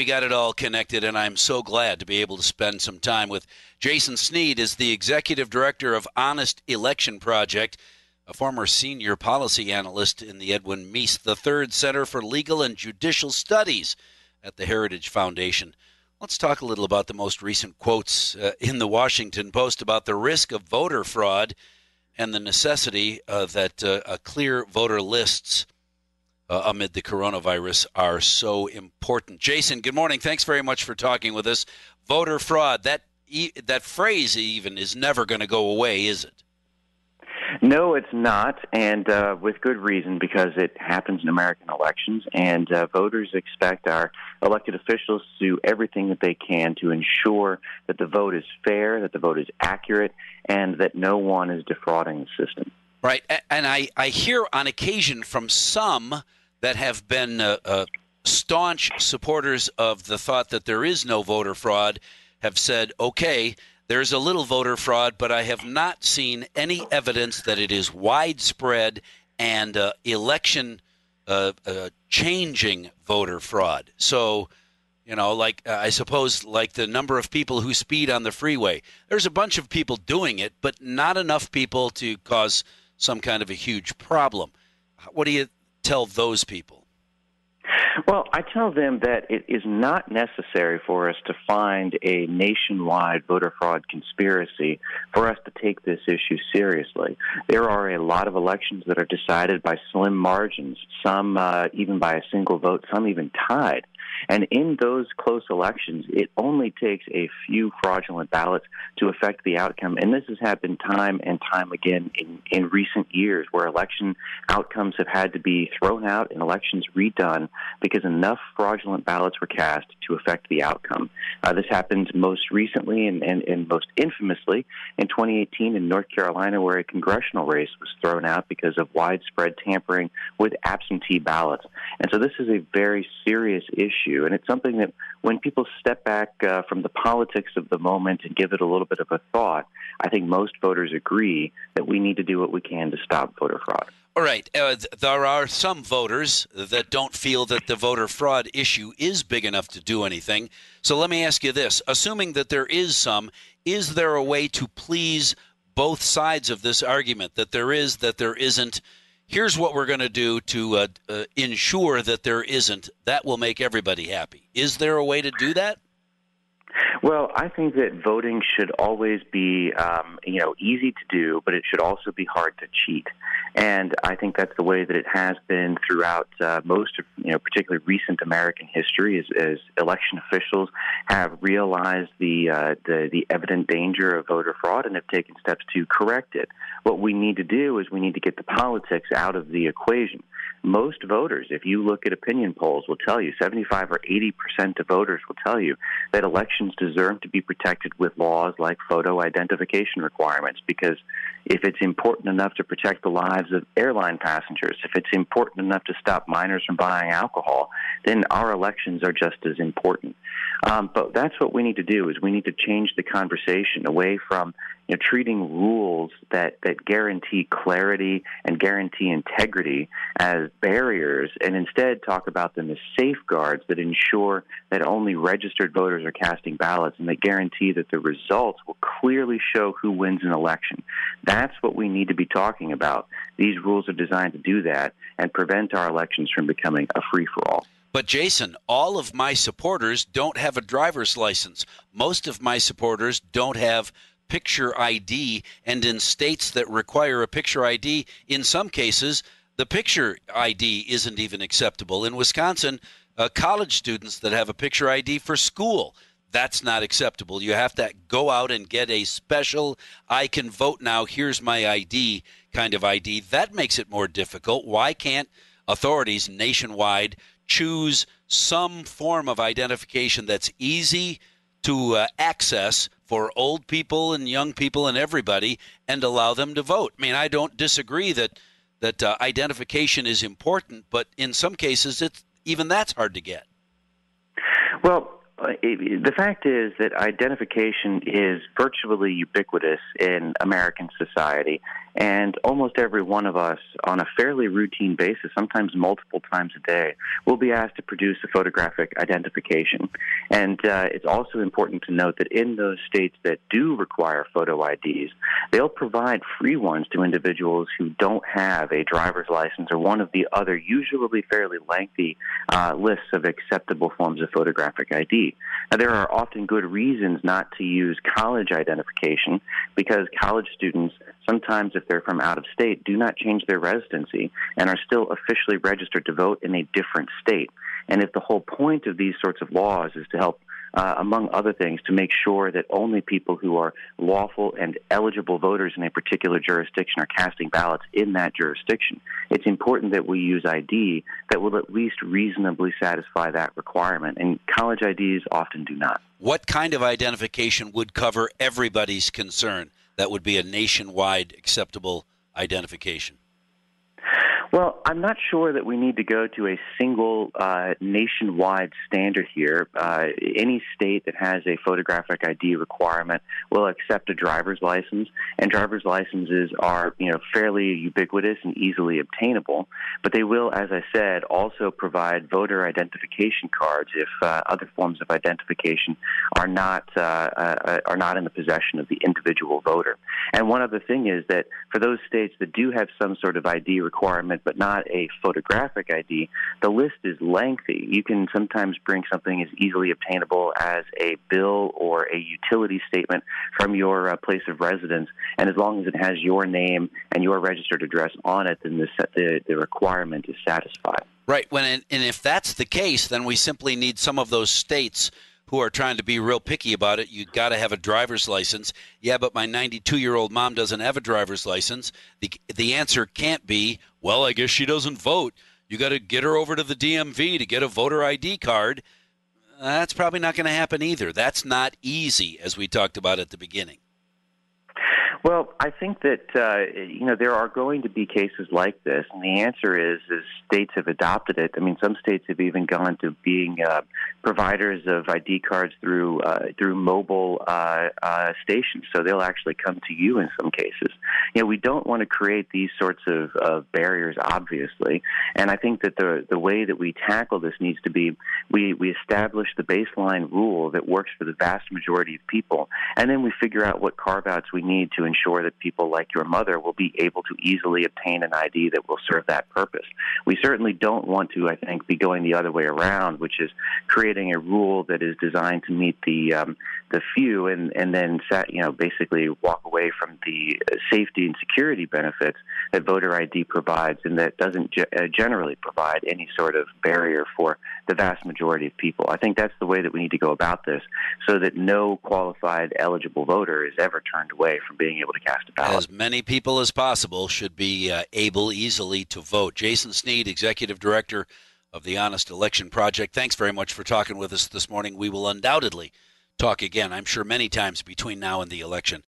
we got it all connected, and I'm so glad to be able to spend some time with Jason Snead, is the executive director of Honest Election Project, a former senior policy analyst in the Edwin Meese III Center for Legal and Judicial Studies at the Heritage Foundation. Let's talk a little about the most recent quotes uh, in the Washington Post about the risk of voter fraud and the necessity uh, that uh, clear voter lists uh, amid the coronavirus are so important. Jason, good morning. Thanks very much for talking with us. Voter fraud, that, that phrase even is never going to go away, is it? No, it's not, and uh, with good reason because it happens in American elections, and uh, voters expect our elected officials to do everything that they can to ensure that the vote is fair, that the vote is accurate, and that no one is defrauding the system. Right, and I, I hear on occasion from some that have been uh, uh, staunch supporters of the thought that there is no voter fraud have said, okay, there's a little voter fraud, but I have not seen any evidence that it is widespread and uh, election uh, uh, changing voter fraud. So, you know, like I suppose, like the number of people who speed on the freeway, there's a bunch of people doing it, but not enough people to cause some kind of a huge problem. What do you tell those people? Well, I tell them that it is not necessary for us to find a nationwide voter fraud conspiracy for us to take this issue seriously. There are a lot of elections that are decided by slim margins, some uh, even by a single vote, some even tied. And in those close elections, it only takes a few fraudulent ballots to affect the outcome. And this has happened time and time again in, in recent years where election outcomes have had to be thrown out and elections redone because enough fraudulent ballots were cast to affect the outcome. Uh, this happened most recently and, and, and most infamously in 2018 in North Carolina, where a congressional race was thrown out because of widespread tampering with absentee ballots. And so this is a very serious issue issue. And it's something that when people step back uh, from the politics of the moment and give it a little bit of a thought, I think most voters agree that we need to do what we can to stop voter fraud. All right. Uh, there are some voters that don't feel that the voter fraud issue is big enough to do anything. So let me ask you this assuming that there is some, is there a way to please both sides of this argument that there is, that there isn't? Here's what we're going to do to uh, uh, ensure that there isn't. That will make everybody happy. Is there a way to do that? Well, I think that voting should always be, um, you know, easy to do, but it should also be hard to cheat. And I think that's the way that it has been throughout uh, most of, you know, particularly recent American history, as, as election officials have realized the, uh, the the evident danger of voter fraud and have taken steps to correct it. What we need to do is we need to get the politics out of the equation most voters, if you look at opinion polls, will tell you 75 or 80 percent of voters will tell you that elections deserve to be protected with laws like photo identification requirements because if it's important enough to protect the lives of airline passengers, if it's important enough to stop minors from buying alcohol, then our elections are just as important. Um, but that's what we need to do is we need to change the conversation away from you know, treating rules that, that guarantee clarity and guarantee integrity as barriers and instead talk about them as safeguards that ensure that only registered voters are casting ballots and that guarantee that the results will clearly show who wins an election. That's what we need to be talking about. These rules are designed to do that and prevent our elections from becoming a free for all. But Jason, all of my supporters don't have a driver's license. Most of my supporters don't have picture ID, and in states that require a picture ID, in some cases, the picture ID isn't even acceptable. In Wisconsin, uh, college students that have a picture ID for school, that's not acceptable. You have to go out and get a special, I can vote now, here's my ID kind of ID. That makes it more difficult. Why can't authorities nationwide choose some form of identification that's easy to uh, access for old people and young people and everybody and allow them to vote. I mean, I don't disagree that that uh, identification is important, but in some cases, it's even that's hard to get. Well, uh, the fact is that identification is virtually ubiquitous in American society, And almost every one of us, on a fairly routine basis, sometimes multiple times a day, will be asked to produce a photographic identification. And uh, it's also important to note that in those states that do require photo IDs, they'll provide free ones to individuals who don't have a driver's license or one of the other, usually fairly lengthy uh, lists of acceptable forms of photographic ID. Now, there are often good reasons not to use college identification because college students sometimes if they're from out of state, do not change their residency and are still officially registered to vote in a different state. And if the whole point of these sorts of laws is to help uh, among other things, to make sure that only people who are lawful and eligible voters in a particular jurisdiction are casting ballots in that jurisdiction. It's important that we use ID that will at least reasonably satisfy that requirement, and college IDs often do not. What kind of identification would cover everybody's concern? That would be a nationwide acceptable identification? Well, I'm not sure that we need to go to a single uh, nationwide standard here. Uh, any state that has a photographic ID requirement will accept a driver's license, and driver's licenses are, you know, fairly ubiquitous and easily obtainable. But they will, as I said, also provide voter identification cards if uh, other forms of identification are not uh, uh, are not in the possession of the individual voter. And one other thing is that for those states that do have some sort of ID requirement but not a photographic ID, the list is lengthy. You can sometimes bring something as easily obtainable as a bill or a utility statement from your uh, place of residence, and as long as it has your name and your registered address on it, then the, the, the requirement is satisfied. Right. When and if that's the case, then we simply need some of those states who are trying to be real picky about it. You got to have a driver's license. Yeah, but my 92 year old mom doesn't have a driver's license. The, the answer can't be, well, I guess she doesn't vote. You got to get her over to the DMV to get a voter ID card. That's probably not going to happen either. That's not easy, as we talked about at the beginning. Well, I think that uh, you know there are going to be cases like this, and the answer is is states have adopted it. I mean, some states have even gone to being uh, providers of ID cards through uh, through mobile uh, uh, stations, so they'll actually come to you in some cases. You know, we don't want to create these sorts of, of barriers, obviously, and I think that the the way that we tackle this needs to be we we establish the baseline rule that works for the vast majority of people, and then we figure out what carve outs we need to ensure that people like your mother will be able to easily obtain an ID that will serve that purpose. We certainly don't want to, I think, be going the other way around, which is creating a rule that is designed to meet the um, the few and and then set, you know basically walk away from the safety and security benefits that voter ID provides, and that doesn't ge- uh, generally provide any sort of barrier for the vast majority of people. I think that's the way that we need to go about this, so that no qualified eligible voter is ever turned away from being able to cast a ballot. As many people as possible should be uh, able easily to vote. Jason Snead, Executive Director of the Honest Election Project, thanks very much for talking with us this morning. We will undoubtedly talk again, I'm sure, many times between now and the election.